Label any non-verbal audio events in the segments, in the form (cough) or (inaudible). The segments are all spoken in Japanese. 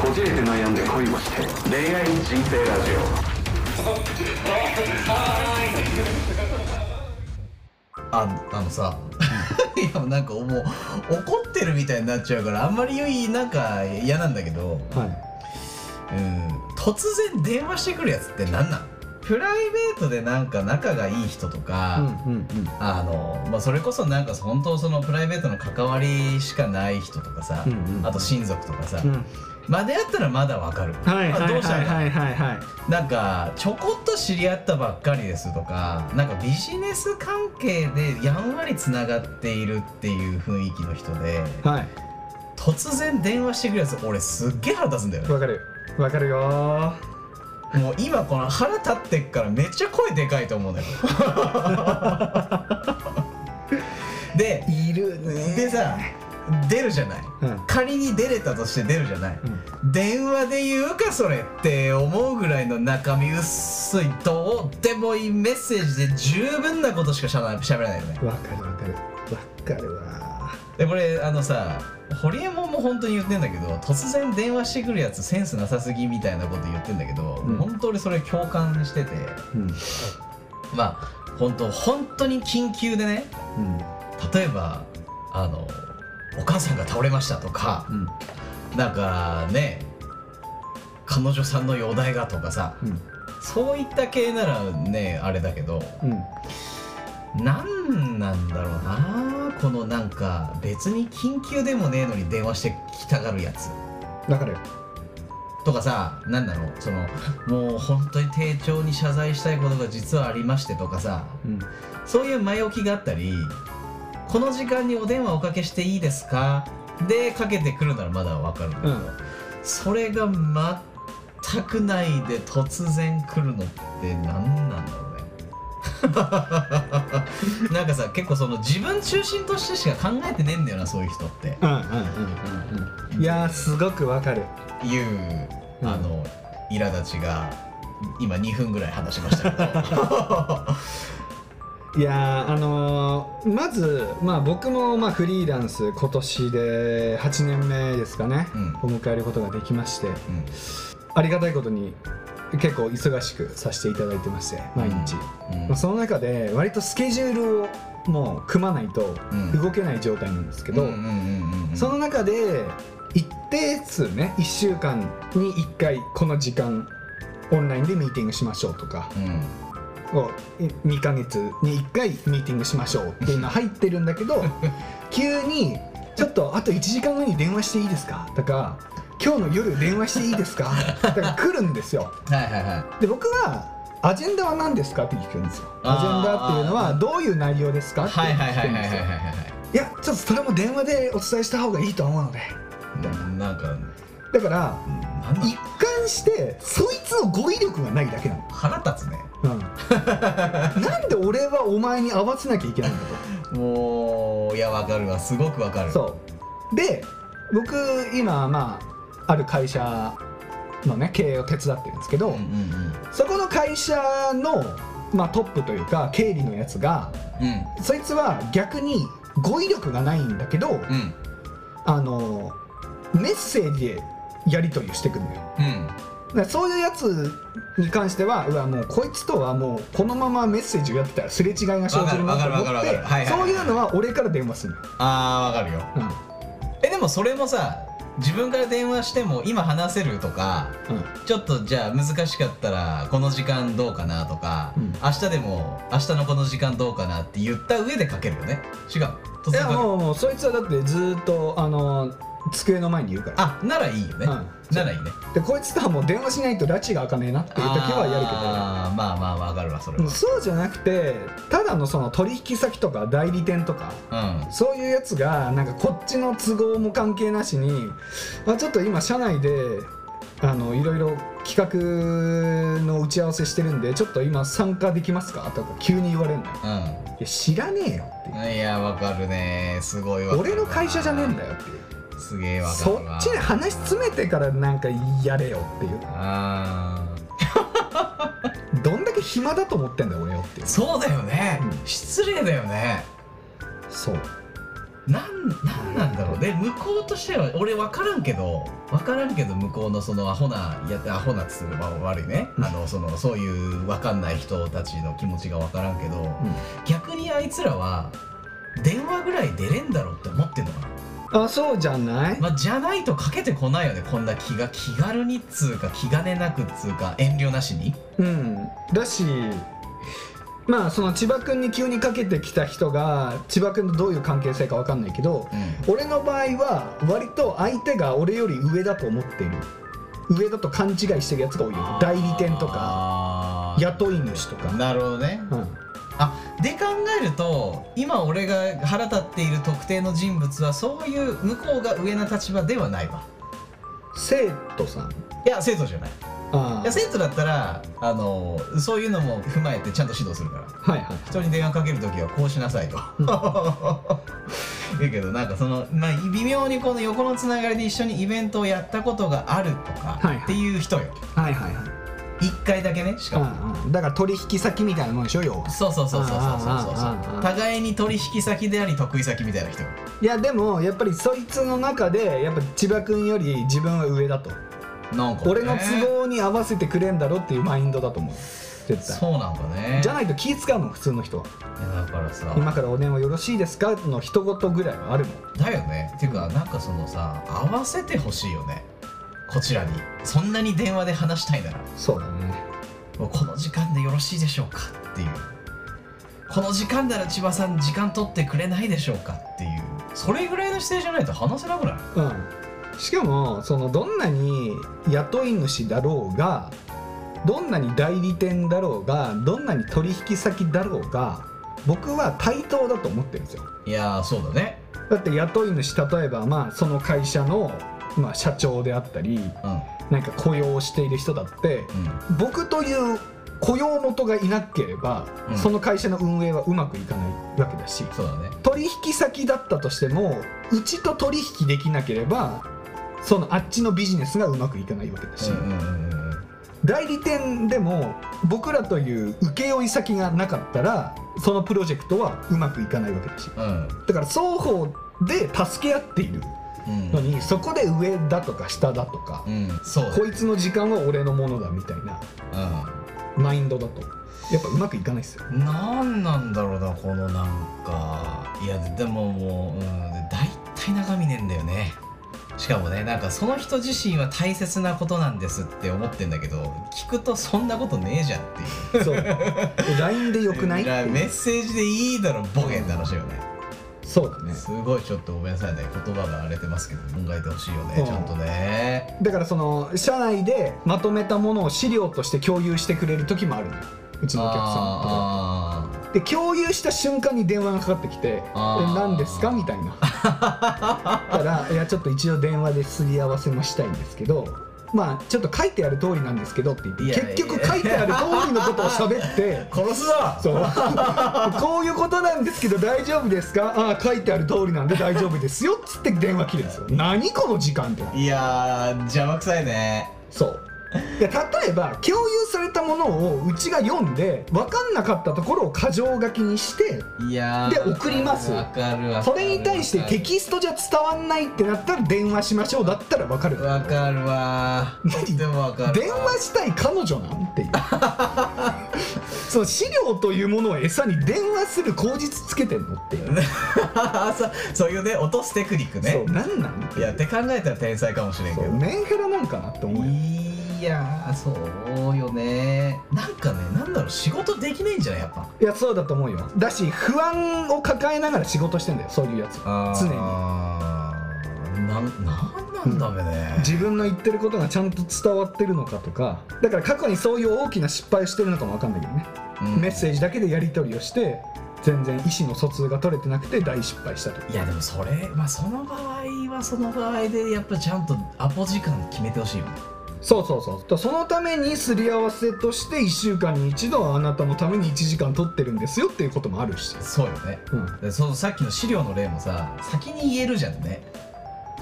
こじれて悩んで恋をして恋愛人生ラジああのさ。(laughs) いやなんかもう。怒ってるみたいになっちゃうからあんまりなんか嫌なんだけど。はい。うん。突然電話してくるやつって何なんプライベートでなんか仲がいい人とか、うんうん。あのまあ、それこそなんか本当そのプライベートの関わりしかない人とかさ、うんうん。あと親族とかさ、うんまでやったらまだわかる、はいはいはいはいなんかちょこっと知り合ったばっかりですとかなんかビジネス関係でやんわりつながっているっていう雰囲気の人ではい。突然電話してくるやつ俺すっげえ腹立つんだよね。わかる。わかるよもう今この腹立ってっからめっちゃ声でかいと思うんだよ。(laughs) でいるねでさ出るじゃない。うん。仮に出れたとして出るじゃない、電話で言うかそれって思うぐらいの中身薄いどうでもいいメッセージで十分なことしかしゃべらないよね。わかるわかる。わかるわ。でこれあのさホリエモンも本当に言ってんだけど突然電話してくるやつセンスなさすぎみたいなこと言ってんだけど、うん。本当俺それ共感してて。うん。まあ本当本当に緊急でねうん。例えばあのお母さんが倒れましたとかうん。なんかね彼女さんの容体がとかさうん。そういった系ならねあれだけどうん。なんなんだろうなこのなんか別に緊急でもねえのに電話してきたがるやつ。わかるとかさなんだろうそのもう本当に丁重に謝罪したいことが実はありましてとかさうん。そういう前置きがあったりこの時間にお電話おかけしていいですか？でかけてくるならまだわかるんだけど、うん。それが全くないで突然来るのって何なんだろうね。(laughs) なんかさ結構その自分中心としてしか考えてねえんだよなそういう人って。うんうんうんうんうん。いやーすごくわかる。いううん。あの苛立ちが今2分ぐらい話しましたけどいやーあのーまずまあ僕もまあフリーランス今年で8年目ですかね、うん。お迎えることができまして。うん。ありがたいことに結構忙しくさせていただいてまして毎日、うん。まあその中で割とスケジュールをもう組まないとうん。動けない状態なんですけど、うんうんうんうんうん。その中で一定数ね1週間に1回この時間オンラインでミーティングしましょうとか。うんを2ヶ月に1回ミーティングしましょうっていうのが入ってるんだけど (laughs) 急に「ちょっとあと1時間後に電話していいですか?」とか「今日の夜電話していいですか?」とか来るんですよ。はいはいはいで僕はアジェンダは何ですかって聞くんですよ。アジェンダっていうのはどういう内容ですかって聞くんですよはいやちょっとそれも電話でお伝えした方がいいと思うのでうんなんかだから一貫してそいつの語彙力がないだけなの、腹立つね。うん、(laughs) なんで俺はお前に合わせなきゃいけないんだもういやわかるわ。すごくわかる。とそう。で僕今まあある会社のね経営を手伝ってるんですけど、うんうんそこの会社の、まあ、トップというか経理のやつがうん。そいつは逆に語彙力がないんだけど、うん。うんあのメッセージでやり取りをしてくんだよ。うん。そういうやつに関してはうわもうこいつとはもうこのままメッセージをやってたらすれ違いが生じるなと思ってそういうのは俺から電話する。のよ、あーわかるよ。うん。えでもそれもさ自分から電話しても今話せるとかうん。ちょっとじゃあ難しかったらこの時間どうかなとか、うん。明日でも明日のこの時間どうかなって言った上でかけるよね。違う。突いやもうもうそいつはだってずーっとあの机の前にいるから。あならいいよね、うん。ならいいね。でこいつとはもう電話しないと拉致が開かねえなっていう時はやるけどあーまあまあわかるわそれは。そうじゃなくてただのその取引先とか代理店とかうん。そういうやつがなんかこっちの都合も関係なしに、まあ、ちょっと今社内であのいろいろ企画の打ち合わせしてるんでちょっと今参加できますか？とか急に言われるのよ。いや知らねえよっていやわかるね。すごいわ俺の会社じゃねえんだよっていうすげえわかそっちで話詰めてからなんかやれよっていう。あどんだけ暇だと思ってんだよ俺よっていう。ーそうだよね、うん。失礼だよね。そう。なんなんなんだろう。で向こうとしては俺分からんけど分からんけど向こうのそのアホないやアホなっつうのは悪いね。あのそのそういう分かんない人たちの気持ちが分からんけど、逆にあいつらは電話ぐらい出れんだろうって思ってんのかなあそうじゃない、まあ、じゃないとかけてこないよね。こんな気が気軽にっつうか気兼ねなくっつうか遠慮なしに。うん。だしまあその千葉君に急にかけてきた人が千葉君とどういう関係性か分かんないけどうん。俺の場合は割と相手が俺より上だと思っている。上だと勘違いしてるやつが多いよ。代理店とか雇い主とか、なるほどね。うん、あで考えると今俺が腹立っている特定の人物はそういう向こうが上な立場ではないわ。生徒さん？いや生徒じゃない。あいや生徒だったらあのそういうのも踏まえてちゃんと指導するから。はいはい人に電話かけるときはこうしなさいと。(laughs) 言うけどなんかその、まあ、微妙にこの横のつながりで一緒にイベントをやったことがあるとかっていう人よ。はいはいはい一回だけね。しかもうんうん。だから取引先みたいなもんでしょ要は。そうそうそうそうそうそうそう互いに取引先であり得意先みたいな人。いやでもやっぱりそいつの中でやっぱ千葉君より自分は上だと。なんか、ね、俺の都合に合わせてくれんだろっていうマインドだと思う。絶対。そうなんかね。じゃないと気使うもん普通の人は。だからさ。今からお電話よろしいですか？の一言ぐらいはあるもん。だよね。ていうかなんかそのさ合わせてほしいよねこちらにそんなに電話で話したいならそうだね。もうこの時間でよろしいでしょうか？っていう。この時間なら千葉さん時間取ってくれないでしょうか？っていう。それぐらいの姿勢じゃないと話せなくない？うん。しかもそのどんなに雇い主だろうがどんなに代理店だろうがどんなに取引先だろうが僕は対等だと思ってるんですよ。いやーそうだね。だって雇い主例えばまあその会社の、まあ、社長であったりうん。なんか雇用している人だってうん。僕という雇用元がいなければ、うん。その会社の運営はうまくいかないわけだしそうだね。取引先だったとしてもうちと取引できなければそのあっちのビジネスがうまくいかないわけだし、代理店でも僕らという請負先がなかったらそのプロジェクトはうまくいかないわけだし。うん。だから双方で助け合っているうん。のにそこで上だとか下だとかうん。そうだこいつの時間は俺のものだみたいなマインドだと。やっぱうまくいかないですよ。うんなんなんだろうなこのなんか。いやでももう、うん、大体中身ねえんだよね。しかもねなんかその人自身は大切なことなんですって思ってんだけど聞くとそんなことねえじゃんっていう。そう。(laughs) LINE でよくないメッセージでいいだろボケって話よねそうだね。すごいちょっとごめんなさいね。言葉が荒れてますけど考えてほしいよね。うん。ちゃんとね。だからその社内でまとめたものを資料として共有してくれる時もあるのよ。うちのお客さんとか。あで共有した瞬間に電話がかかってきて「え何ですか?」みたいな。(laughs) だから「いやちょっと一応電話ですり合わせもしたいんですけどまあちょっと書いてある通りなんですけど」って言って結局書いてある通りのことを喋ってー (laughs) 殺すぞそう。(laughs) こういうことなんですけど大丈夫ですか？ああ書いてある通りなんで大丈夫ですよっつって電話切るんですよ。何この時間って。いやー邪魔くさいね。そう。で例えば共有されたものをうちが読んで分かんなかったところを箇条書きにしていやーで送ります。それに対してテキストじゃ伝わんないってなったら電話しましょうだったら分かる。わかるわ。とってもわかるわ。電話したい彼女なんって。(laughs) いうその資料というものを餌に電話する口実つけてんのって。い (laughs) うそうそういうね落とすテクニックね。そうなんなん？いやって考えたら天才かもしれんけど。メンヘラなんかなって思うよいやーそうよね。なんかねなんだろう仕事できないんじゃない？やっぱ。いやそうだと思うよ。だし不安を抱えながら仕事してんだよそういうやつ。常に。になんなんなんだべね、自分の言ってることがちゃんと伝わってるのかとか。だから過去にそういう大きな失敗をしてるのかも分かんないけどね、うん。メッセージだけでやり取りをして全然意思の疎通が取れてなくて大失敗したと。いやでもそれまあその場合はその場合でやっぱちゃんとアポ時間決めてほしいよねそうそうそう。とそのためにすり合わせとして1週間に一度あなたのために1時間取ってるんですよっていうこともあるし、そうよね。うん、でそのさっきの資料の例もさ先に言えるじゃんね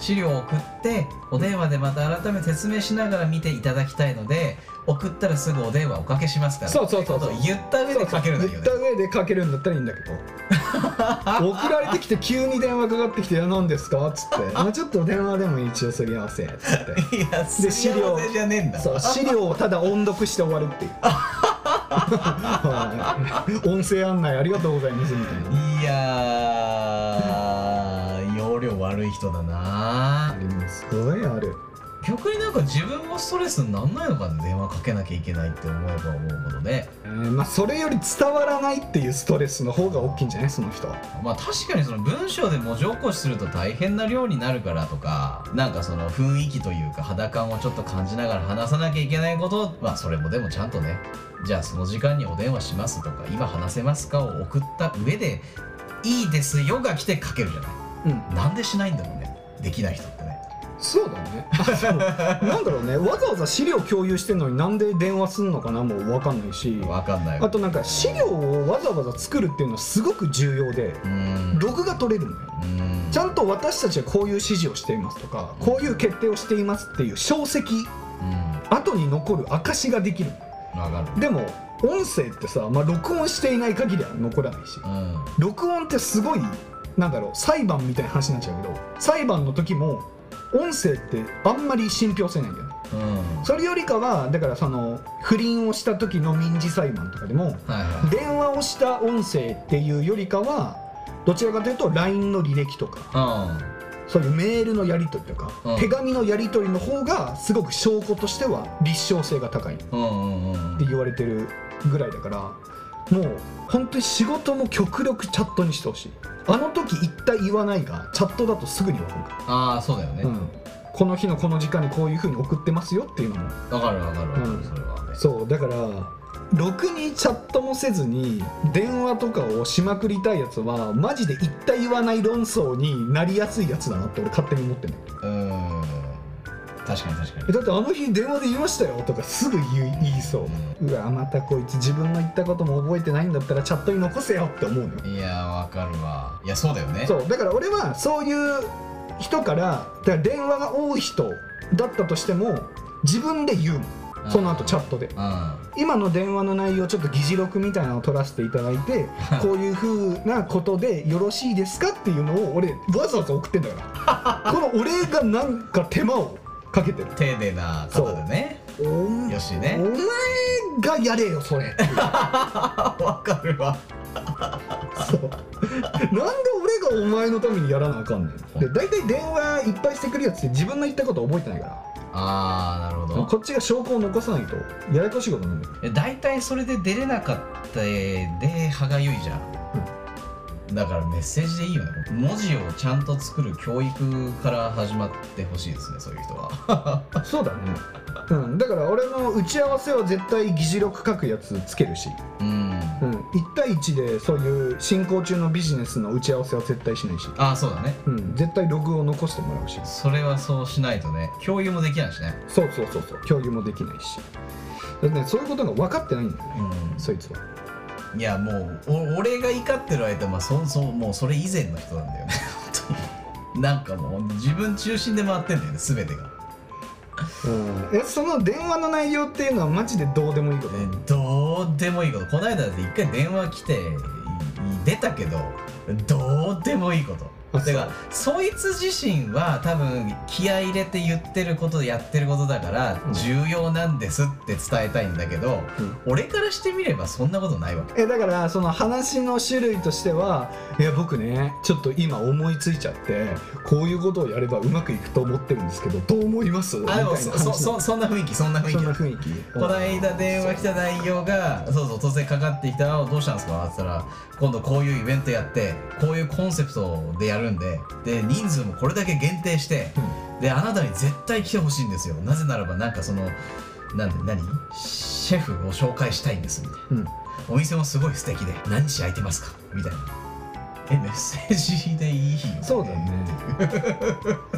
資料を送ってお電話でまた改めて説明しながら見ていただきたいので送ったらすぐお電話おかけしますから。そうそうそうそう。言った上でかけるんだよね言った上でかけるんだったらいいんだけど送られてきて急に電話かかってきて「いや何ですか?」っつって「あちょっと電話でも一応すり合わせ」っつっていやで資料じゃねえんだそう。資料をただ音読して終わるっていう。はい音声案内ありがとう。ございますみたいないや悪い人だな。すすごいある。逆になんか自分もストレスになんないのかね電話かけなきゃいけないって思えば思うほどね。えーまあそれより伝わらないっていうストレスの方が大きいんじゃない？その人は。まあ確かにその文章で文字起こしすると大変な量になるからとかなんかその雰囲気というか肌感をちょっと感じながら話さなきゃいけないことまあそれもでもちゃんとねじゃあその時間にお電話しますとか今話せますかを送った上でいいですよが来てかけるじゃないうん。なんでしないんだろうね。できない人ってね。そうだね。なんだろうね。わざわざ資料共有してんのになんで電話すんのかなもう分かんないし。わかんないあとなんか資料をわざわざ作るっていうのはすごく重要でうーん。ログが取れるんだようーん。ちゃんと私たちはこういう指示をしていますとかこういう決定をしていますっていう証跡うん。後に残る証ができるわかる。でも音声ってさ、まあ、録音していない限りは残らないし。うん。録音ってすごいなんだろう裁判みたいな話になっちゃうけど裁判の時も音声ってあんまり信憑性ないんだよね。うん。それよりかはだからその不倫をした時の民事裁判とかでもはいはい。電話をした音声っていうよりかはどちらかというと LINE の履歴とかそういうメールのやり取りとか、うん。手紙のやり取りの方がすごく証拠としては立証性が高いってうんうんうんうん。言われてるぐらいだからもう本当に仕事も極力チャットにしてほしいあの時言った言わないがチャットだとすぐに分かるかああそうだよね。ら、うん、この日のこの時間にこういうふうに送ってますよっていうのも。わかるわかるわかるうん。それはね。そうだからろくにチャットもせずに電話とかをしまくりたいやつはマジで言った言わない論争になりやすいやつだなって俺勝手に思ってるうーん確かに確かえだってあの日電話で言いましたよとかすぐ言い言いそう、うわまたこいつ自分の言ったことも覚えてないんだったらチャットに残せよって思うのよ。にいやわかるわ。いやそうだよね。そう。だから俺はそういう人からだから電話が多い人だったとしても自分で言うの。その後チャットで。うん。は今の電話の内容ちょっと議事録みたいなのを取らせていただいてこういうふうなことでよろしいですかっていうのを俺わざわざ送ってんだからこの俺がなんか手間をかけてる。丁寧な方でね。およしね。お前がやれよそれ。(laughs) わかるわ。そう。なんで俺がお前のためにやらなあかんねん。で大体電話いっぱいしてくるやつって自分の言ったこと覚えてないから。ああなるほど。こっちが証拠を残さないとややこしいことになる。んだよえ大体それで出れなかったで歯がゆいじゃん、だからメッセージでいいよね文字をちゃんと作る教育から始まってほしいですねそういう人は。そうだね、うん、だから俺の打ち合わせは絶対議事録書くやつつけるし、うん。うん、1対1でそういう進行中のビジネスの打ち合わせは絶対しないし、ああそうだね。うん、絶対ログを残してもらうし。それはそうしないとね共有もできないしね。そうそうそうそう。共有もできないし。だってねそういうことが分かってないんだよね、うそいつは。んいやもうお俺が怒ってる間まあそそうもうそれ以前の人なんだよね。(laughs) 本当に。なんかもう自分中心で回ってんだよね全てが。うん、えその電話の内容っていうのはマジでどうでもいいこと？えどうでもいいこと。この間だって一回電話来てい出たけどどうでもいいことあてかそいつ自身は多分気合い入れて言ってることやってることだからうん。重要なんですって伝えたいんだけど、うん。俺からしてみればそんなことないわけ。えだからその話の種類としてはいや僕ねちょっと今思いついちゃってこういうことをやればうまくいくと思ってるんですけどどう思います？あでもそ話そそそんな雰囲気そんな雰囲気。そんな雰囲気。この間電話来た内容がそうそう突然かかってきたあどうしたんですか?」って言ったら「今度こういうイベントやってこういうコンセプトでやるんでで人数もこれだけ限定してであなたに絶対来てほしいんですよ。なぜならばなんかそのなんで何？シェフを紹介したいんです」みたいな。うん、うん「お店もすごい素敵で何日空いてますか?」みたいな「えメッセージでいいよ、そうだよね。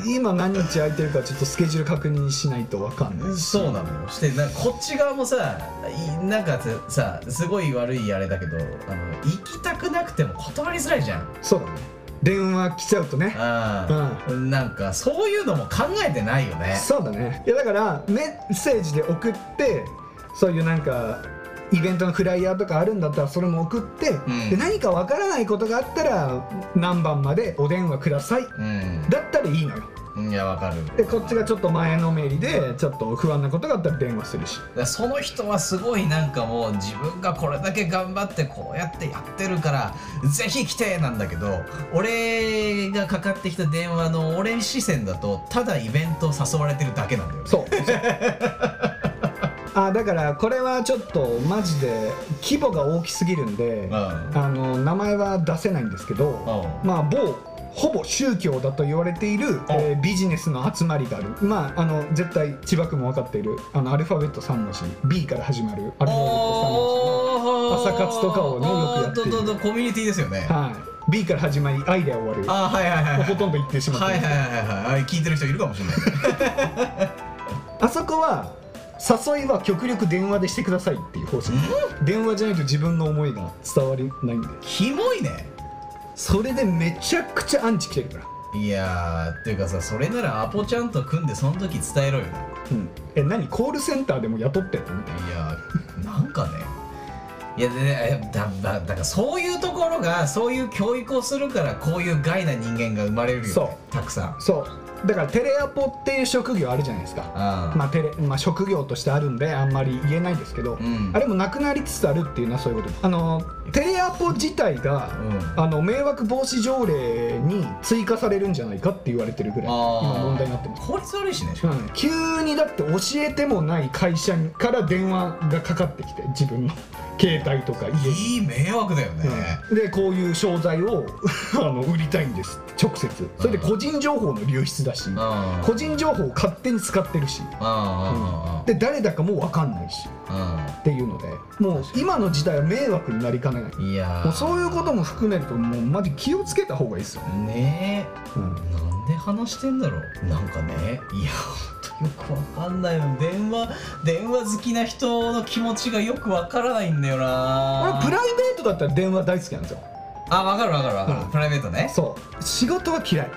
(laughs) 今何日空いてるかちょっとスケジュール確認しないと分かんない。しそうなのよ。してなんかこっち側もさいなんかさすごい悪いあれだけどあの行きたくなくても断りづらいじゃん。そうだね電話来ちゃうとね。ああ、なんかそういうのも考えてないよね。そうだね。いやだからメッセージで送ってそういうなんかイベントのフライヤーとかあるんだったらそれも送って、ん。で何かわからないことがあったら何番までお電話ください。うん。だったらいいのよ。うんいやわかる。でこっちがちょっと前のめりでちょっと不安なことがあったら電話するし。その人はすごいなんかもう自分がこれだけ頑張ってこうやってやってるからぜひ来てなんだけど俺がかかってきた電話の俺視線だとただイベント誘われてるだけなんだよね。そう。(laughs) あだからこれはちょっとマジで規模が大きすぎるんで、うん。あの名前は出せないんですけど、うん。まあ某ほぼ宗教だと言われている、えービジネスの集まりがある。まああの絶対千葉君も分かっているあのアルファベット3文字 B から始まるアルファベット3文字の朝活とかをねよくやってる。るコミュニティですよね。はい。B から始まり I で終わる。あはいはいはいはい。ほとんど言ってしまってはいはいはいはい。聞いてる人いるかもしれない。あそこは誘いは極力電話でしてくださいっていう方針電話じゃないと自分の思いが伝わりないんで。キモいねそれでめちゃくちゃアンチ来てるから。いやーっていうかさそれならアポちゃんと組んでその時伝えろよ。うん。え何？コールセンターでも雇ってんのみたいないやなんかね。いやでねだだだからそういうところがそういう教育をするからこういう害な人間が生まれるよ。ねそう。たくさん。そうだからテレアポっていう職業あるじゃないですか。あまあテレまあ、職業としてあるんであんまり言えないですけど、うん。あれもなくなりつつあるっていうのはそういうこと。あのテレアポ自体が、うん。あの迷惑防止条例に追加されるんじゃないかって言われてるぐらい今問題になってます。効率悪いしねうん。急にだって教えてもない会社から電話がかかってきて自分の。(laughs) 携帯とかいい迷惑だよね、うん。でこういう商材を (laughs) あの売りたいんです。直接。それで個人情報の流出だしうん。個人情報を勝手に使ってるし。あで誰だかも分かんないし。っていうのでもう今の時代は迷惑になりかねない。うんいやー。もうそういうことも含めるともうマジ気をつけた方がいいですよね、ね。うん。えなんで話してんだろう。なんかね。いやよくわかんないよ。電話電話好きな人の気持ちがよくわからないんだよな。俺プライベートだったら電話大好きなんですよ。あわかるわかるわかる、うん。プライベートね。そう。仕事は嫌い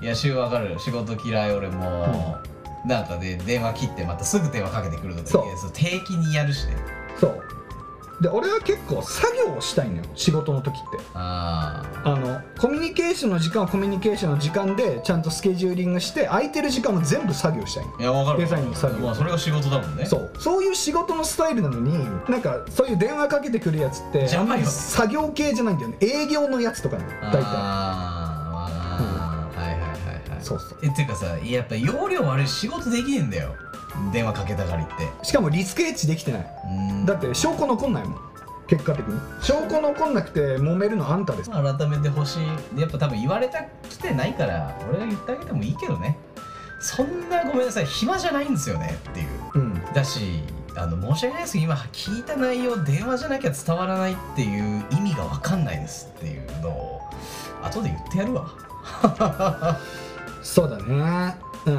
いや週わかる仕事嫌い俺も、なんかね電話切ってまたすぐ電話かけてくるとかそう。定期にやるしね。そう。で俺は結構作業をしたいのよ。仕事の時って。ああのコミュニケーションの時間はコミュニケーションの時間でちゃんとスケジューリングして空いてる時間も全部作業したいの。あいやわかるデザインの作業。まあそれが仕事だもんね。そう。そういう仕事のスタイルなのになんかそういう電話かけてくるやつってあんまり作業系じゃないんだよね。営業のやつとかね大体そうそう。えっていうかさやっぱ容量悪いし仕事できねえんだよ。電話かけたがりって。しかもリスクエッジできてない。うん。だって証拠残んないもん。結果的に。証拠残んなくて揉めるのあんたです。改めてほしい。やっぱ多分言われたきてないから俺が言ってあげてもいいけどね。そんなごめんなさい暇じゃないんですよねっていう。うん。だしあの申し訳ないです。けど今聞いた内容電話じゃなきゃ伝わらないっていう意味が分かんないですっていうのを後で言ってやるわ (laughs) そうだね。うん。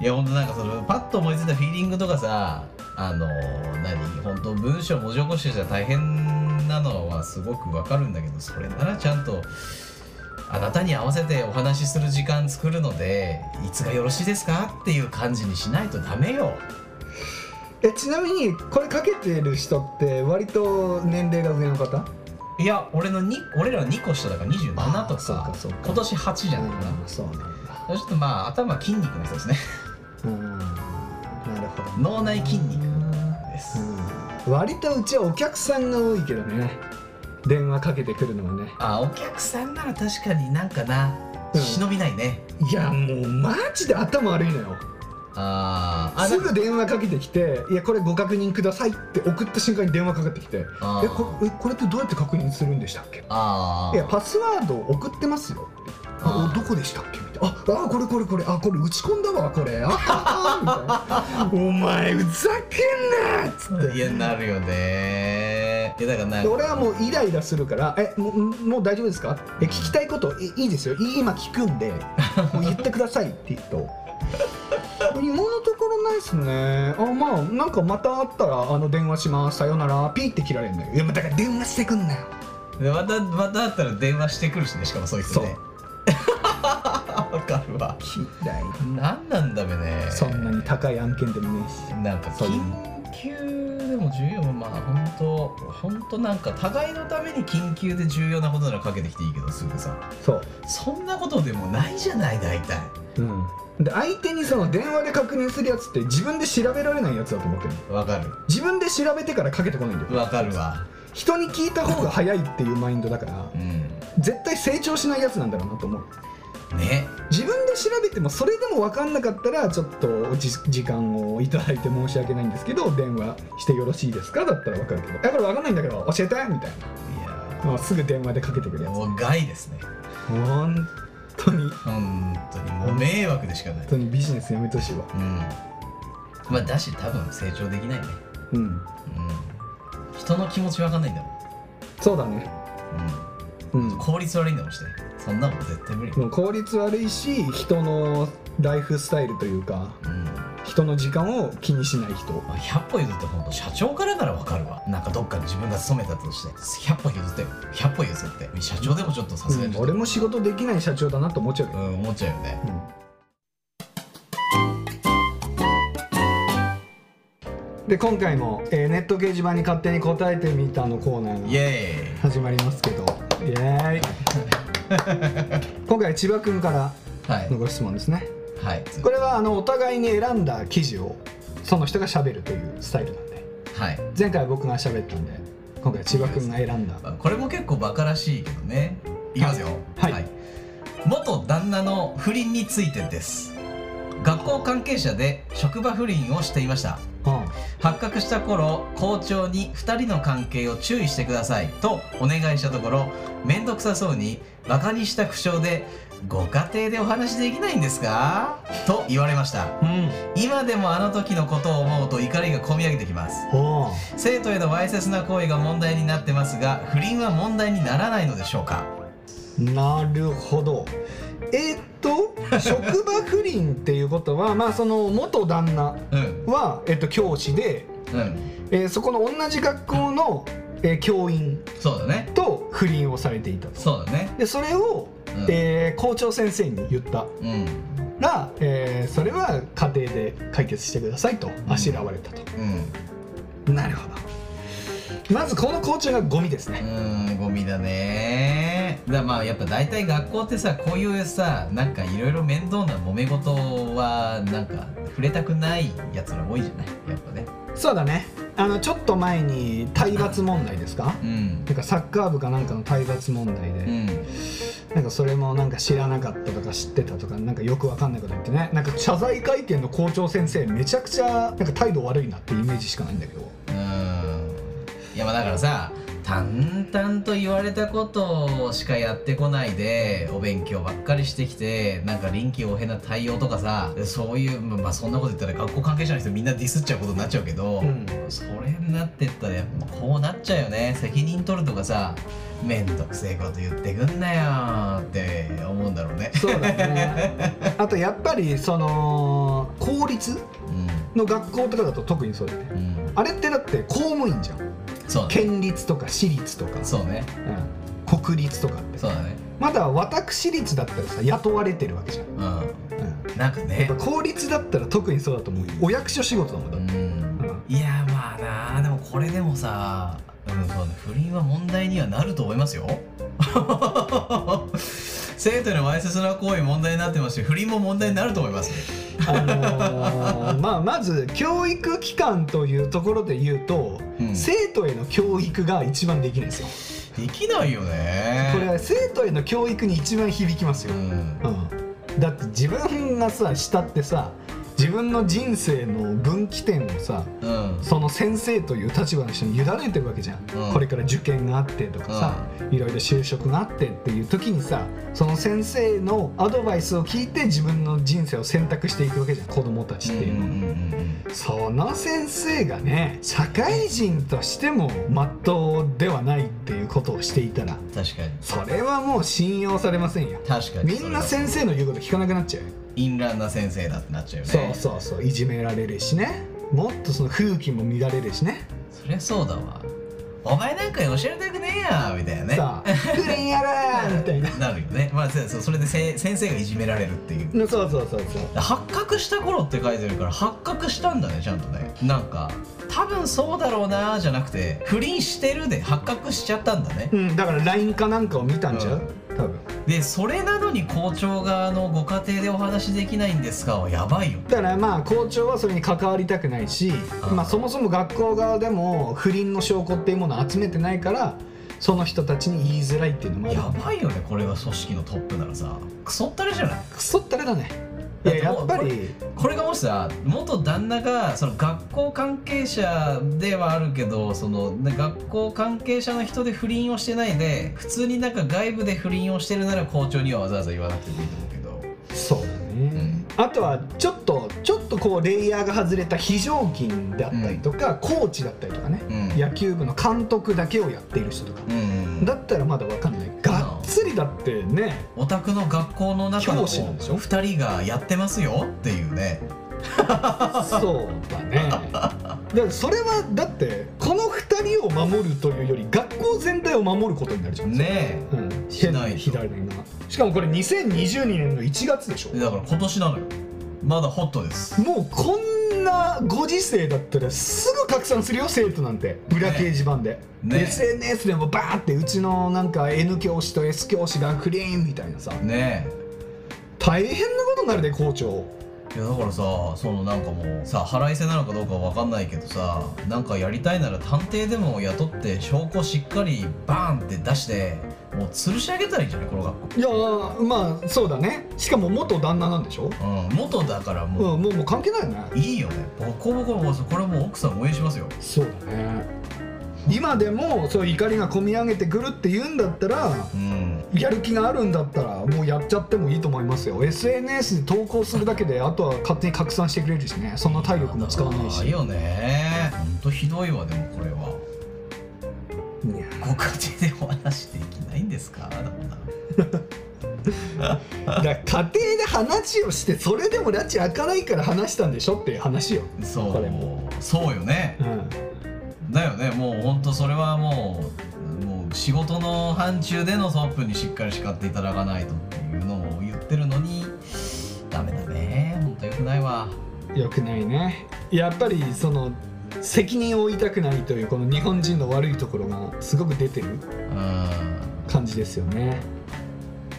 いやほんとなんかそのパッと思いついたフィーリングとかさあの何？本当文章文字起こしじゃ大変なのはすごくわかるんだけどそれならちゃんとあなたに合わせてお話しする時間作るのでいつがよろしいですかっていう感じにしないとダメよ。えちなみにこれかけてる人って割と年齢が上の方？いや俺のに俺ら2個下だから27とか。かそうか。今年8じゃないかな、うんそうなんだ。ちょっとまあ頭筋肉の人ですね。うん。なるほど。脳内筋肉です、うん。割とうちはお客さんが多いけどね。電話かけてくるのはね。あお客さんなら確かになんかな、うん。忍びないね。いやもうマジで頭悪いのよあー。あすぐ電話かけてきて「いやこれご確認ください」って送った瞬間に電話かかってきて「あー。えこえこれってどうやって確認するんでしたっけ?」あいやパスワード送ってますよ」あどこでしたっけ?」みたいな「ああこれこれこれ。あこれ打ち込んだわこれ。ああ」みたいな「(laughs) お前ふざけんな!」っつって。いやなるよね。いやだから俺はもうイライラするから「えもうもう大丈夫ですか?」え聞きたいこといいいですよ。い今聞くんでもう言ってくださいって言うと今のところないっすね。あまあなんかまた会ったらあの電話します。さよなら。ピーって切られるのよ。いやだから電話してくんなよ。でまたまた会ったら電話してくるしね。しかもそういう人ねわかるわ。嫌いなんなんだべね。そんなに高い案件でもねえし。なんか緊急でも重要まあ本当本当なんか互いのために緊急で重要なことならかけてきていいけどすぐさそう。そんなことでもないじゃない大体。うんで相手にその電話で確認するやつって自分で調べられないやつだと思ってるの。わかる。自分で調べてからかけてこないんだよ。わかるわ。人に聞いた方が早いっていうマインドだからうん。絶対成長しないやつなんだろうなと思う。ね。自分で調べてもそれでも分かんなかったらちょっとじ時間をいただいて申し訳ないんですけど電話してよろしいですか？だったら分かるけど。だから分かんないんだけど教えて？みたいいやな。もうすぐ電話でかけてくるやつ。もう害ですね。本当に。本当にもう迷惑でしかない。本当にビジネスやめてほしいわ。うん。まあだし多分成長できないね。うん。うん。人の気持ちわかんないんだもそうだね。うん。ん。効率悪いんだもんして。そんなもん絶対無理。もう効率悪いし人のライフスタイルというか。うん人の時間を気にしない人。まあ100歩譲って本当社長からならわかるわ。なんかどっかで自分が勤めたとして。100歩譲って100歩譲って。社長でもちょっとさすがに。ちょっと俺も仕事できない社長だなと思っちゃううん思っちゃうよね。で今回も、えーネット掲示板に勝手に答えてみたのコーナーイがエ始まりますけど。イエーイ。(laughs) 今回千葉君からのご質問ですね。はいこれはあのお互いに選んだ記事をその人が喋るというスタイルなんで。はい。前回僕が喋ったんで今回千葉君が選んだ。まあこれも結構バカらしいけどね。いきますよ。はい。元旦那の不倫についてです。学校関係者で職場不倫をしていました。うん。発覚した頃校長に2人の関係を注意してくださいとお願いしたところ面倒くさそうにバカにした口調で「ご家庭でお話できないんですか?」と言われました。うん。今でもあの時のことを思うと怒りがこみ上げてきます。生徒へのわいせつな行為が問題になってますが不倫は問題にならないのでしょうか？なるほど。えーっと (laughs) 職場不倫っていうことはまあその元旦那うん。は、えっと、教師で、うん。えーそこの同じ学校の、えー教員そうだね。と不倫をされていたと。そうだね。でそれを、うん。えー校長先生に言った。うん。ら、えーそれは家庭で解決してくださいとあしらわれたと、うん。なるほど。まずこの校長がゴミですうね。ーんゴミだね。だまあやっぱ大体学校ってさこういうさなんかいろいろ面倒な揉め事はなんか触れたくないやつら多いじゃない？やっぱね。そうだねあのちょっと前に体罰問題ですか？うん。なんかサッカー部かなんかの体罰問題で、うん。なんかそれもなんか知らなかったとか知ってたとかなんかよくわかんないこと言ってね。なんか謝罪会見の校長先生めちゃくちゃなんか態度悪いなってイメージしかないんだけど。うーん。いやまあだからさ淡々と言われたことしかやってこないでお勉強ばっかりしてきてなんか臨機応変な対応とかさそういうまあまあそんなこと言ったら学校関係者の人みんなディスっちゃうことになっちゃうけど、うん。それになってったらやっぱこうなっちゃうよね。責任取るとかさめんどくせえこと言ってくんなよって思うんだろうね。そうだね。(laughs) あとやっぱりその公立うの学校とかだと特にそうだよね。ん、うん、あれってだって公務員じゃんそうね。県立とか私立とか、そうね。うん。国立とかって。そうだね。まだ私立だったらさ雇われてるわけじゃん、うん。うん。やっなんかね。ぱ公立だったら特にそうだと思うよ。お役所仕事だもんだって、うん。いやまあなでもこれでもさ、うん、そうね。不倫は問題にはなると思いますよ生徒へのわいせつな行為問題になってますし不倫も問題になると思います。あのーまあまず教育機関というところで言うと、うん。生徒への教育が一番できないんですよ。できないよね。これは生徒への教育に一番響きますよ、うん。うん、だって自分がさしたってさ自分の人生の分岐点をさうん。その先生という立場の人に委ねてるわけじゃん、うん。これから受験があってとかさ、いろいろ就職があってっていう時にさその先生のアドバイスを聞いて自分の人生を選択していくわけじゃん。子供たちっていうのは、うんうんうんその先生がね社会人としてもまっとうではないっていうことをしていたらうん確かに。それはもう信用されませんよ。確かに。みんな先生の言うこと聞かなくなっちゃうよ淫乱な先生だってなっちゃうよね。そうそうそういじめられるしね。もっとその風紀も乱れるしね。そりゃそうだわ。お前なんか教えたくねえやみたいなね。さあ不倫やらーみたいな。なるよね。まあそうそうそれでせ先生がいじめられるっていう。そうそうそうそう発覚した頃って書いてるから発覚したんだねちゃんとね。なんか多分そうだろうなーじゃなくて不倫してるで発覚しちゃったんだね。うんだから LINE かなんかを見たんちゃう、うん。多分でそれなのに校長側のご家庭でお話できないんですかはやばいよ。だからまあ校長はそれに関わりたくないし、うんまあ、そもそも学校側でも不倫の証拠っていうものを集めてないからその人たちに言いづらいっていうのもやばいよねこれが組織のトップならさ。クソったれじゃない？クソったれだね。いややっぱり。これがもしさ元旦那がその学校関係者ではあるけどそのね学校関係者の人で不倫をしてないで普通になんか外部で不倫をしてるなら校長にはわざわざ言わなくてもいいと思うけど。そうだね、あとはちょっとちょっとこうレイヤーが外れた非常勤であったりとか、コーチだったりとかね、うん。野球部の監督だけをやっている人とか、うん。だったらまだわかんないだってね。お宅の学校の中の教師なんでしょ？2人がやってますよっていうね。(laughs) そうだね。だそれはだってこの2人を守るというより学校全体を守ることになるじゃん。ねうん、しないと。左がしかもこれ2022年の1月でしょ。えだから今年なのよまだホットです。もうこんなご時世だったらすぐ拡散するよ生徒なんて。裏掲示板で、ね。SNS でもバーってうちのなんか N 教師と S 教師がクリーンみたいなさ。ね。大変なことになるで校長。えいやだからさそのなんかもうさ腹いせなのかどうかわかんないけどさなんかやりたいなら探偵でも雇って証拠しっかりバーンって出してもう吊るし上げたらいいんじゃない？この学校。いやーまあそうだね。しかも元旦那なんでしょ？うん元だからう。んもう、もうもう関係ないよね。いいよね。ボコボコもうこれもう奥さん応援しますよ。そうだね。今でもそう怒りがこみ上げてくるって言うんだったらうん。やる気があるんだったらもうやっちゃってもいいと思いますよ。SNS で投稿するだけであとは勝手に拡散してくれるしね。そんな体力も使わないし。いいよね。ほんとひどいわでもこれはいやご家庭でお話できないんですか？(laughs) だ家庭で話をしてそれでも拉致開かないから話したんでしょ？っていう話よ、そうこれも。そうよね。うん、だよね。もうほんとそれはもうもう仕事の範疇でのトップにしっかり叱っていただかないとっていうのを言ってるのにダメだね。ほんとよくないわ。よくないね。やっぱりその責任を負いたくないというこの日本人の悪いところがすごく出てるうん。感じですよね。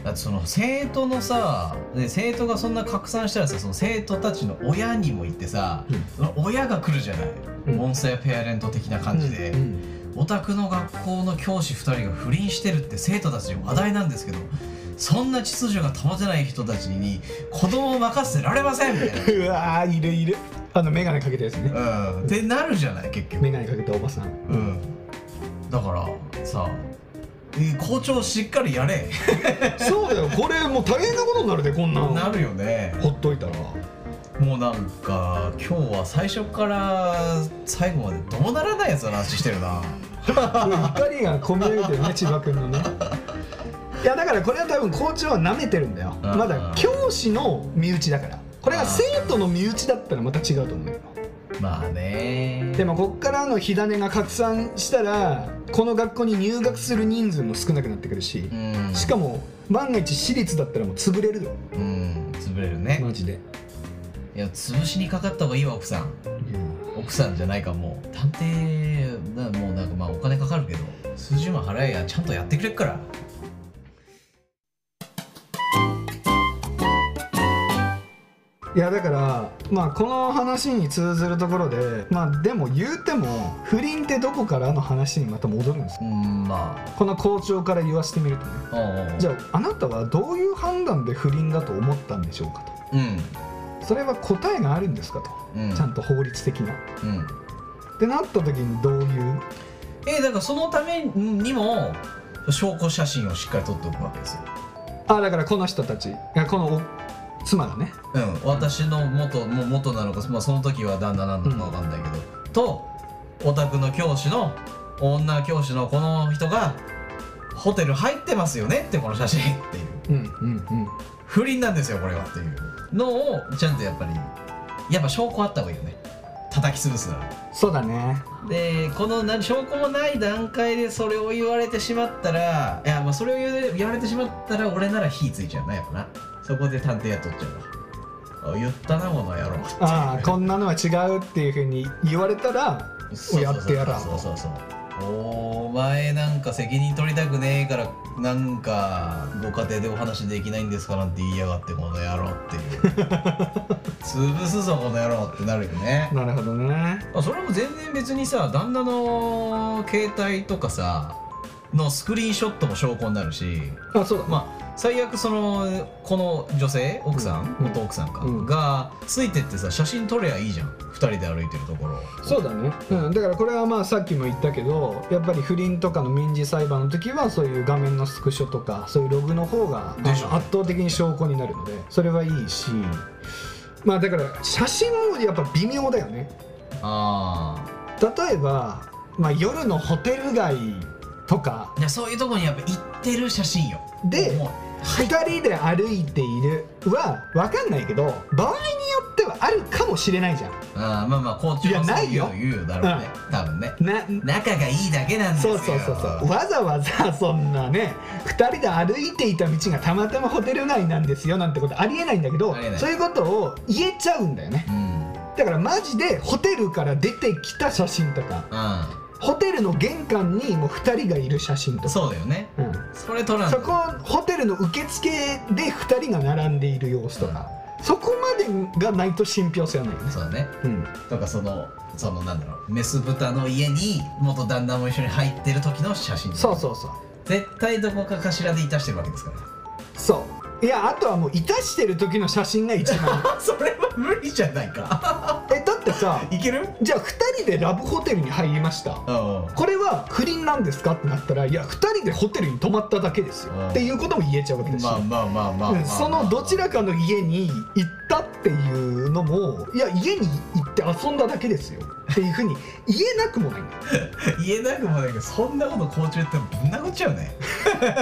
だってその生徒のさで生徒がそんな拡散したらさその生徒たちの親にも言ってさ、うん。その親が来るじゃない、うん。モンスターペアレント的な感じで、うん。お宅の学校の教師2人が不倫してるって生徒たちに話題なんですけどそんな秩序が保てない人たちに子供を任せてられませんみたいな。(laughs) うわーいるいるあの眼鏡かけたやつね。うん、ってなるじゃない結局、眼鏡かけたおばさん。うん、だからさえ校長しっかりやれ。そうだよ。これもう大変なことになるでこんなんなるよね。ほっといたら。もうなんか今日は最初から最後までどうならないやつの話してるな。怒りがこみ上げてるね (laughs) 千葉君のね。いやだからこれは多分校長は舐めてるんだよ。うん。まだ教師の身内だからこれが生徒の身内だったらまた違うと思うよ。まあね。でもこっからの火種が拡散したらこの学校に入学する人数も少なくなってくるしうん。しかも万が一私立だったらもう潰れるよ。うん。潰れるね。マジで。いや潰しにかかった方がいいわ奥さん。奥さんじゃないかも。う探偵なもうなんかまあお金かかるけど数十万払えやちゃんとやってくれっからいやだからまあこの話に通ずるところでまあでも言うても不倫ってどこからの話にまた戻るんですよ。うんまこの校長から言わせてみるとね。あおうおうじゃああなたはどういう判断で不倫だと思ったんでしょうかと。うん。それは答えがあるんですかと、うん。ちゃんと法律的な。うん。ってなった時にどういう？えだからそのためにも証拠写真をしっかり撮っておくわけですよ。あだからこの人たち。いやこのお妻がね。うん私の元もう元なのか、まあ、その時は旦那なのかわかんないけど、とお宅の教師の女教師のこの人がホテル入ってますよねってこの写真っていう。うんうんうん。不倫なんですよこれはっていう。のをちゃんとやっぱりやっぱ証拠あった方がいいよね。叩き潰すのよそうだね。でこのな証拠もない段階でそれを言われてしまったらいやまあそれを言われてしまったら俺なら火ついちゃうなやっぱなそこで探偵雇っちゃう。わあ言ったなこの野郎ああこんなのは違うっていうふうに言われたらそうやってやらんそうそうそう。お前なんか責任取りたくねえからなんかご家庭でお話できないんですかなんて言いやがってこの野郎っていう。(laughs) 潰すぞこの野郎ってなるよね。なるほどね。あそれも全然別にさ旦那の携帯とかさのスクリーンショットも証拠になるしあそうだ。まあ最悪そのこの女性奥さん、うん。元奥さんか、うん。がついてってさ写真撮ればいいじゃん。2人で歩いてるところそうだね、うん、だからこれはまあさっきも言ったけどやっぱり不倫とかの民事裁判の時はそういう画面のスクショとかそういうログの方が圧倒的に証拠になるのでそれはいいし。まあだから写真もやっぱ微妙だよね。あ例えば、まあ、夜のホテル街とか。あいやそういうとこにやっぱ行ってる写真よ。でもう2人で歩いているは分かんないけど場合によってはあるかもしれないじゃん。ああまあまあ校長いやないよ。言う言うよだろうね、多分ね。な仲がいいだけなんですよ。そうそうそうそう。わざわざそんなね2人で歩いていた道がたまたまホテル街なんですよなんてことありえないんだけどありえない。そういうことを言えちゃうんだよね。うん。だからマジでホテルから出てきた写真とかホテルの玄関にもう2人がいる写真とか、そうだよね。うん、それ撮らんそこホテルの受付で2人が並んでいる様子とか、そこまでがないと信憑性はないよね。そうだね。うん。とかそのそのなんだろうメス豚の家に元旦那も一緒に入ってる時の写真そうそうそう。絶対どこかかしらでいたしてるわけですから。そう。いやあとはもういたしてる時の写真が一番。(laughs) それは無理じゃないか。(laughs) えだってさいける？じゃあ2人でラブホテルに入りました。うん。これは不倫なんですか？ってなったらいや2人でホテルに泊まっただけですよ。うん。っていうことも言えちゃうわけだし、まあまあまあまあ、まあ、うん。そのどちらかの家に行ったっていうのもいや家に行って遊んだだけですよ。っていうふうに言えなくもない。んだよ言えなくもないけどそんなこと校長言ってもぶん殴っちゃうね。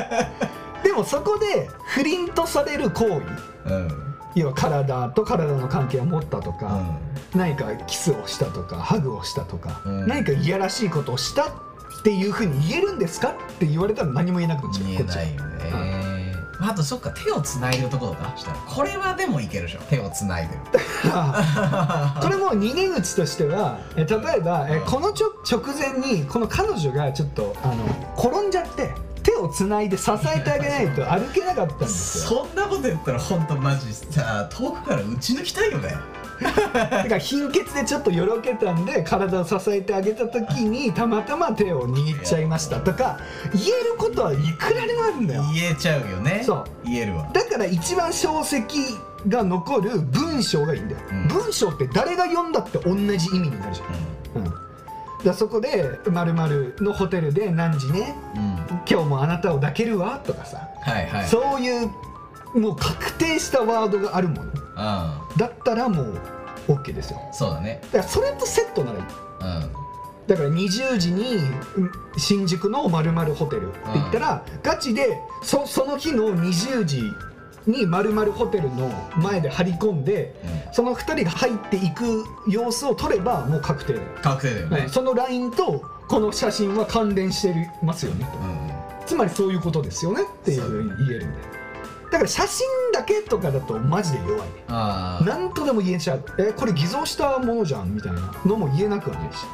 (laughs) でもそこで不倫とされる行為。うん要は体と体の関係を持ったとか、う何かキスをしたとかハグをしたとか、うん。何かいやらしいことをしたっていうふうに言えるんですかって言われたら何も言えなくなっちゃう見えないよね。あとそっか手をつないでるところかしたらこれはでもいけるでしょ。手をつないでる。(laughs) これも逃げ口としてはえ例えばえこのちょ直前にこの彼女がちょっとあの転んじゃって手をつないで支えてあげないと歩けなかったんですよ。そんなこと言ったら本当マジさ遠くから打ち抜きたいよね。だから貧血でちょっとよろけたんで体を支えてあげた時にたまたま手を握っちゃいましたとか言えることはいくらでもあるんだよ。言えちゃうよね。そう。言えるわ。だから一番小石が残る文章がいいんだよ、うん。文章って誰が読んだって同じ意味になるじゃん、うん、だからそこで「まるのホテルで何時ねうん、うん、今日もあなたを抱けるわ」とかさ、はいはい。そういうもう確定したワードがあるものうだったらもう OK ですよ。んそうだね。だからそれとセットならいい。うん。だから20時にうん新宿のまるホテルって言ったら、ガチでそその日の20時にまるホテルの前で張り込んでその2人が入っていく様子を撮ればもう確定。確定だよね、はい。その LINE とこの写真は関連してますよねと。うんつまりそういうことですよねっていうふうに言えるんだよだから写真だけとかだとマジで弱い。ねああ何とでも言えちゃう。えこれ偽造したものじゃんみたいなのも言えなくはないし。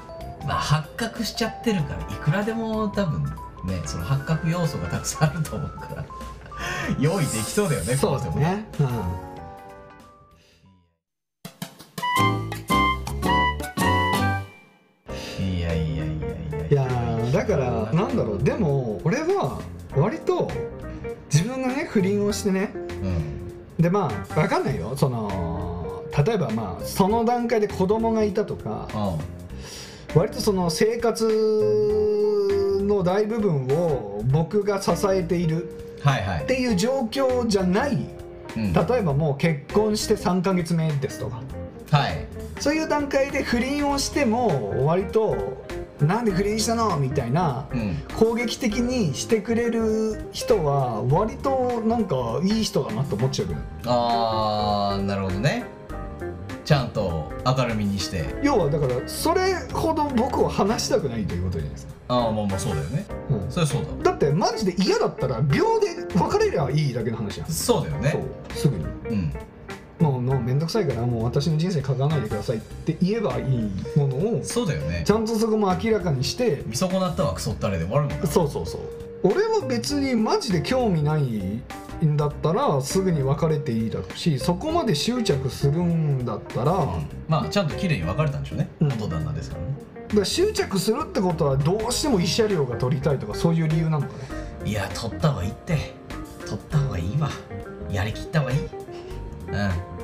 まあ発覚しちゃってるからいくらでも多分ねその発覚要素がたくさんあると思うから。(laughs) 用意できそうだよねそうだね、うんだからなんだろう。でも俺は割と自分がね不倫をしてね。うん。でまあ分かんないよ。その例えばまあその段階で子供がいたとかう割とその生活の大部分を僕が支えている。んはいはい。っていう状況じゃない。うん。例えばもう結婚して3ヶ月目ですとか。はい。そういう段階で不倫をしても割と「なんで不倫したの?」みたいなうん。攻撃的にしてくれる人は割となんかいい人だなと思っちゃうぐらいああなるほどね。ちゃんと明るみにして。要はだからそれほど僕を話したくないということじゃないですか、ああまあまあそうだよね。うん。それはそうだだってマジで嫌だったら秒で別れりゃいいだけの話やん。そうだよね。そうすぐに。うんもうもうめんどくさいからもう私の人生関わらないでくださいって言えばいいものをそうだよね。ちゃんとそこも明らかにして見損なったわクソったれで終わるもんなそうそうそう俺は別にマジで興味ないんだったらすぐに別れていいだろうしそこまで執着するんだったら、だかうん。まあちゃんと綺麗に別れたんでしょうね。うん。元旦那ですからね。ら執着するってことはどうしても慰謝料が取りたいとかそういう理由なのかね。いや取った方がいいって。取った方がいいわ。やりきった方がいい。うん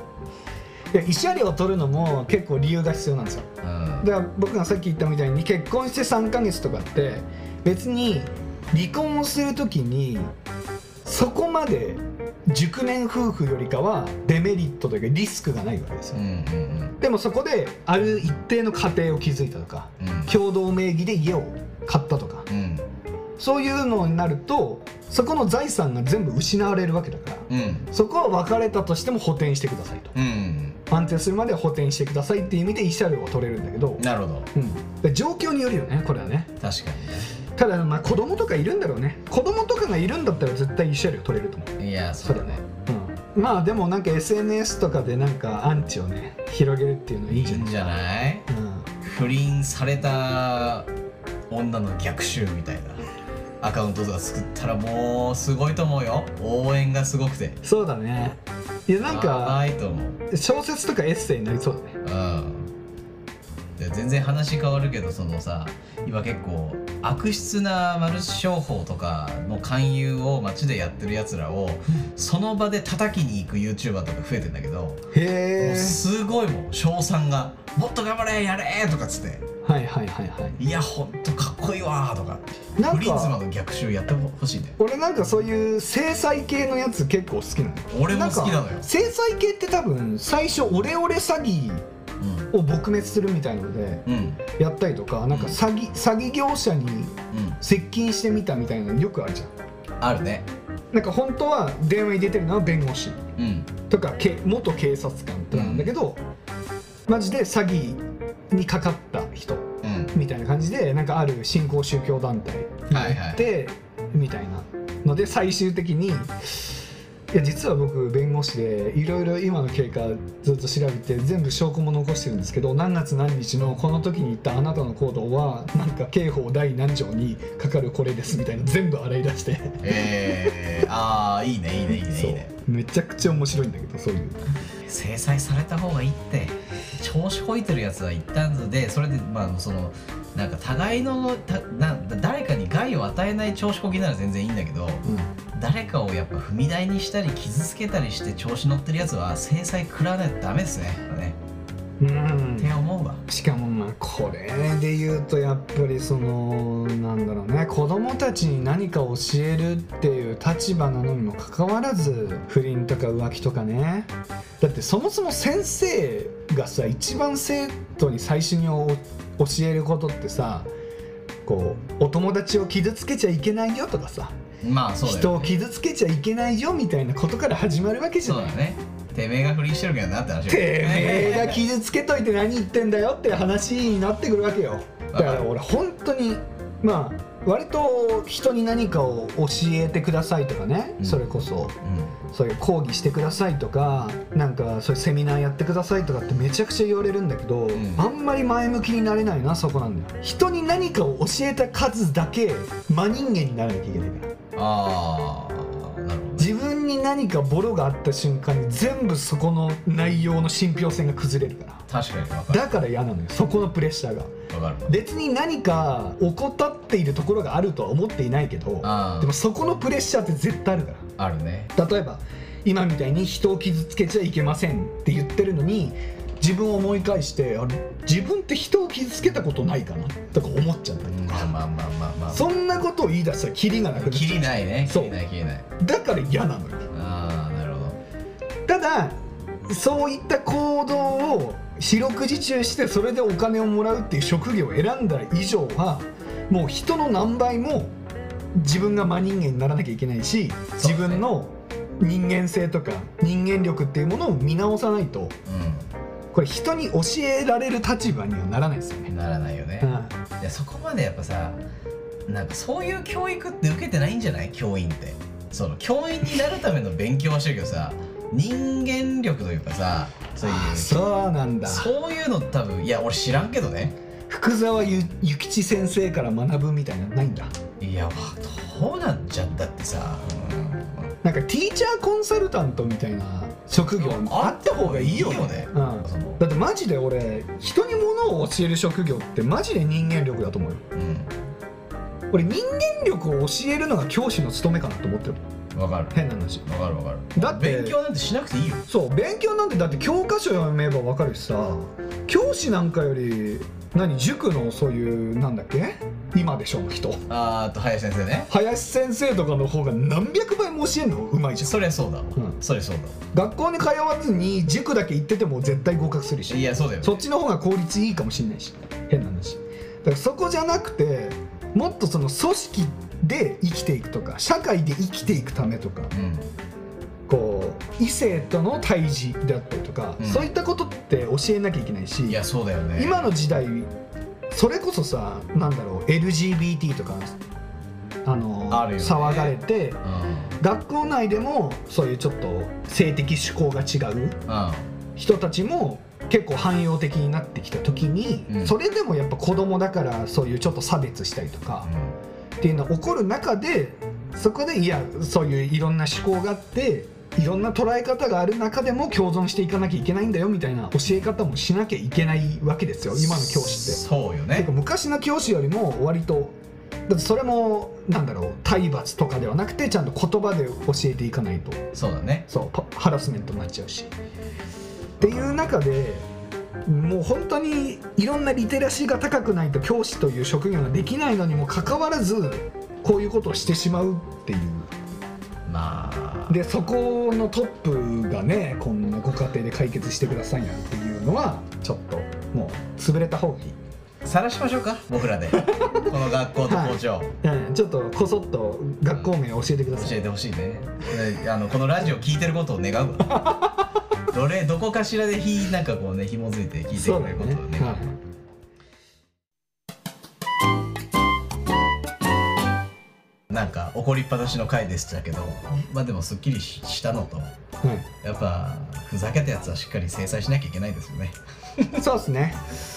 慰謝料を取るのも結構理由が必要なんですよ。うん。だから僕がさっき言ったみたいに結婚して3ヶ月とかって別に離婚をする時にそこまで熟年夫婦よりかはデメリットというかリスクがないわけですよ。うんうんでもそこである一定の家庭を築いたとかうん。うん共同名義で家を買ったとかうん。そういうのになるとそこの財産が全部失われるわけだからうん。そこは別れたとしても補填してくださいと。うん安定するまでは補填してくださいっていう意味で慰謝料を取れるんだけど、なるほど。うん、で状況によるよねこれはね。確かただまあ子供とかいるんだろうね。子供とかがいるんだったら絶対慰謝料取れると思う、にねいやそうだね。うん、まあでもなんか SNS とかでなんかアンチをね広げるっていうのはいいんじゃない。いいんじゃない？不倫された女の逆襲みたいなアカウントとか作ったらもうすごいと思うよ。応援がすごくて。うん、そうだね。いやなんやか小説とかエッセイになりそうだね。うん。で全然話変わるけどそのさ今結構悪質なマルチ商法とかの勧誘を街でやってるやつらをその場で叩きに行く YouTuber とか増えてんだけどもへすごいもん称賛が「もっと頑張れやれ!」とかっつって。はいはいはいはい「いやほんとかっこいいわ」とかなんかフリンズマの逆襲やってほしいね俺なんかそういう制裁系のやつ結構好きなの俺も好きなのよ。制裁系って多分最初オレオレ詐欺を撲滅するみたいなのでやったりとかなんか詐欺詐欺業者にうん。接近してみたみたいなのよくあるじゃん。あるね。なんか本当は電話に出てるのは弁護士うん。とかけ元警察官とかなんだけど、マジで詐欺にかかった人うん。みたいな感じでなんかある新興宗教団体に行って、みたいなので最終的にいや実は僕弁護士でいろいろ今の経過ずっと調べて全部証拠も残してるんですけど何月何日のこの時に言ったあなたの行動はなんか刑法第何条にかかるこれですみたいな全部洗い出して。えー、ああいいねいいねいいねいいね。めちゃくちゃ面白いんだけどそういう。制裁された方がいいって。調子こいてるやつは一旦でそれでまあそのなんか互いのたな誰かに害を与えない調子こきなら全然いいんだけど誰かをやっぱ踏み台にしたり傷つけたりして調子乗ってるやつは制裁食らわないとダメですねねうん、うんって思うわ。しかもまあこれで言うとやっぱりそのなんだろうね子供たちに何か教えるっていう立場なのにもかかわらず不倫とか浮気とかね。だってそもそも先生がさ一番生徒に最初にお教えることってさこうお友達を傷つけちゃいけないよとかさ、まあそうだ人を傷つけちゃいけないよみたいなことから始まるわけじゃない。そうだねてめえが不倫してるけどなって話てめえが傷つけといて何言ってんだよって話になってくるわけよ。だから俺本当にまあ割と人に何かを教えてくださいとかね、うん。それこそ。うそういう講義してくださいとかなんかそういうセミナーやってくださいとかってめちゃくちゃ言われるんだけど、ん。あんまり前向きになれないなそこなんだよ。人に何かを教えた数だけ真人間にならなきゃいけないから。んああに何かボロがあった瞬間に全部そこの内容の信憑性が崩れるから。確かに分かる。だから嫌なのよそこのプレッシャーが。分かる別に何か怠っているところがあるとは思っていないけどあでもそこのプレッシャーって絶対あるかああるね。ら例えば今みたいに人を傷つけちゃいけませんって言ってるのに自分を思い返してあれ自分って人を傷つけたことないかな？とか思っちゃったりとか、まあまあまあまあまあそんなことを言い出したらキリがなくなっちゃう。切りないね。そう。切りない切りない。だから嫌なのよ。ああなるほど。ただそういった行動を四六時中してそれでお金をもらうっていう職業を選んだ以上はもう人の何倍も自分が真人間にならなきゃいけないし、自分の人間性とか人間力っていうものを見直さないとうんこれ人に教えられる立場にはならないですよね、ならないよね、うん。いやそこまでやっぱさなんかそういう教育って受けてないんじゃない？教員って。その教員になるための勉強はしてるけどさ (laughs) 人間力というかさそういうそうなんだ。そういうの多分いや俺知らんけどね。福沢ゆ諭吉先生から学ぶみたいなのないんだ。いやどうなんじゃん。だってさ、なんかティーチャーコンサルタントみたいな職業あった方がいいよね。うん。だってマジで俺人に物を教える職業ってマジで人間力だと思うよ。俺人間力を教えるのが教師の務めかなと思ってる。うんわかる。変な話。わかるわかる。だって勉強なんてしなくていいよ。そう勉強なんてだって教科書読めば分かるしさ教師なんかより何塾のそういうなんだっけ？今でしょの人。あーあと林先生ね。林先生とかの方が何百倍も教えるの？うまいじゃん。そりゃそうだ、ん。そりゃそう学校に通わずに塾だけ行ってても絶対合格するだし。いやそうだよ、ね、そっちの方が効率いいかもしれないし。変な話。だからそこじゃなくてもっとその組織で生きていくとか社会で生きていくためとか。うんこう異性との対峙であったりとか、うん。そういったことって教えなきゃいけないしいやそうだよね。今の時代それこそさなんだろう LGBT とかあのあるよね。騒がれてうん。学校内でもそういうちょっと性的趣向が違ううん。人たちも結構汎用的になってきた時に、うん。それでもやっぱ子供だからそういうちょっと差別したりとかっていうのが起こる中でそこでいやそういういろんな思考があっていろんな捉え方がある中でも共存していかなきゃいけないんだよみたいな教え方もしなきゃいけないわけですよ今の教師って。そうよね。昔の教師よりも割とだってそれもなんだろう体罰とかではなくてちゃんと言葉で教えていかないと。そうだね。そうパハラスメントになっちゃうし。っていう中でもう本当にいろんなリテラシーが高くないと教師という職業ができないのにもかかわらずこういうことをしてしまうっていう。まあでそこのトップがねこんなご家庭で解決してくださいなんていうのはちょっともう潰れた方がいい。晒しましょうか僕らで。(laughs) この学校と校長、うん、ちょっとこそっと学校名教えてください。教えてほしいね。ねあのこのラジオ聞いてることを願うわ。(laughs) どれどこかしらでひなんかこうね紐づいて聞いてくれることを願う。はいなんか怒りっぱなしの回でしたけどまあでもすっきりししたのとはいやっぱふざけたやつはしっかり制裁しなきゃいけないですよね。(laughs) そうですね。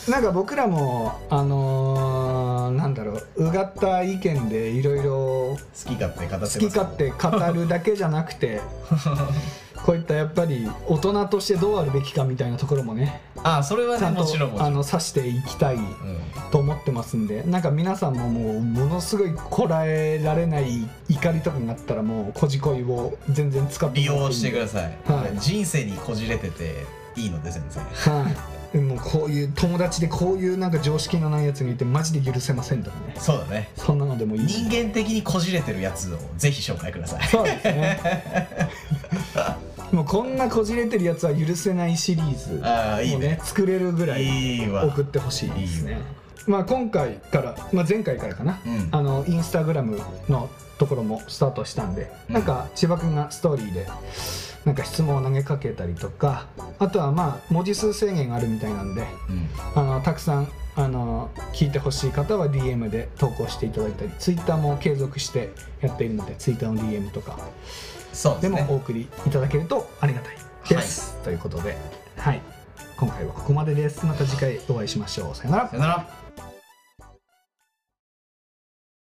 なんか僕らもあのーなんだろううがった意見でいろいろ好き勝手語ってます好き勝手語るだけじゃなくて (laughs) こういったやっぱり大人としてどうあるべきかみたいなところもねあそれはねちゃんとあの指していきたいうんと思ってますんでなんか皆さんももうものすごいこらえられない怒りとかになったらもうこじこいを全然使って利用してくだいさい、はい人生にこじれてていいので全然。はい。でもこういう友達でこういうなんか常識のないやつにいてマジで許せませんとかね。そうだね。そんなのでもいい人間的にこじれてるやつをぜひ紹介ください。そうですね (laughs) もうこんなこじれてるやつは許せないシリーズああいいね。作れるぐらい送ってほしいですね。まあ今回から、まあ、前回からかな、うん。あのインスタグラムのところもスタートしたんで、うん。なんか千葉君がストーリーでなんか質問を投げかけたりとかあとはまあ文字数制限があるみたいなんでうん。あのたくさんあの聞いてほしい方は DM で投稿していただいたり Twitter も継続してやっているので Twitter の DM とかでそうでもお送りいただけるとありがたいです、ということで。はい。今回はここまでです。また次回お会いしましょう。さよなら。さよなら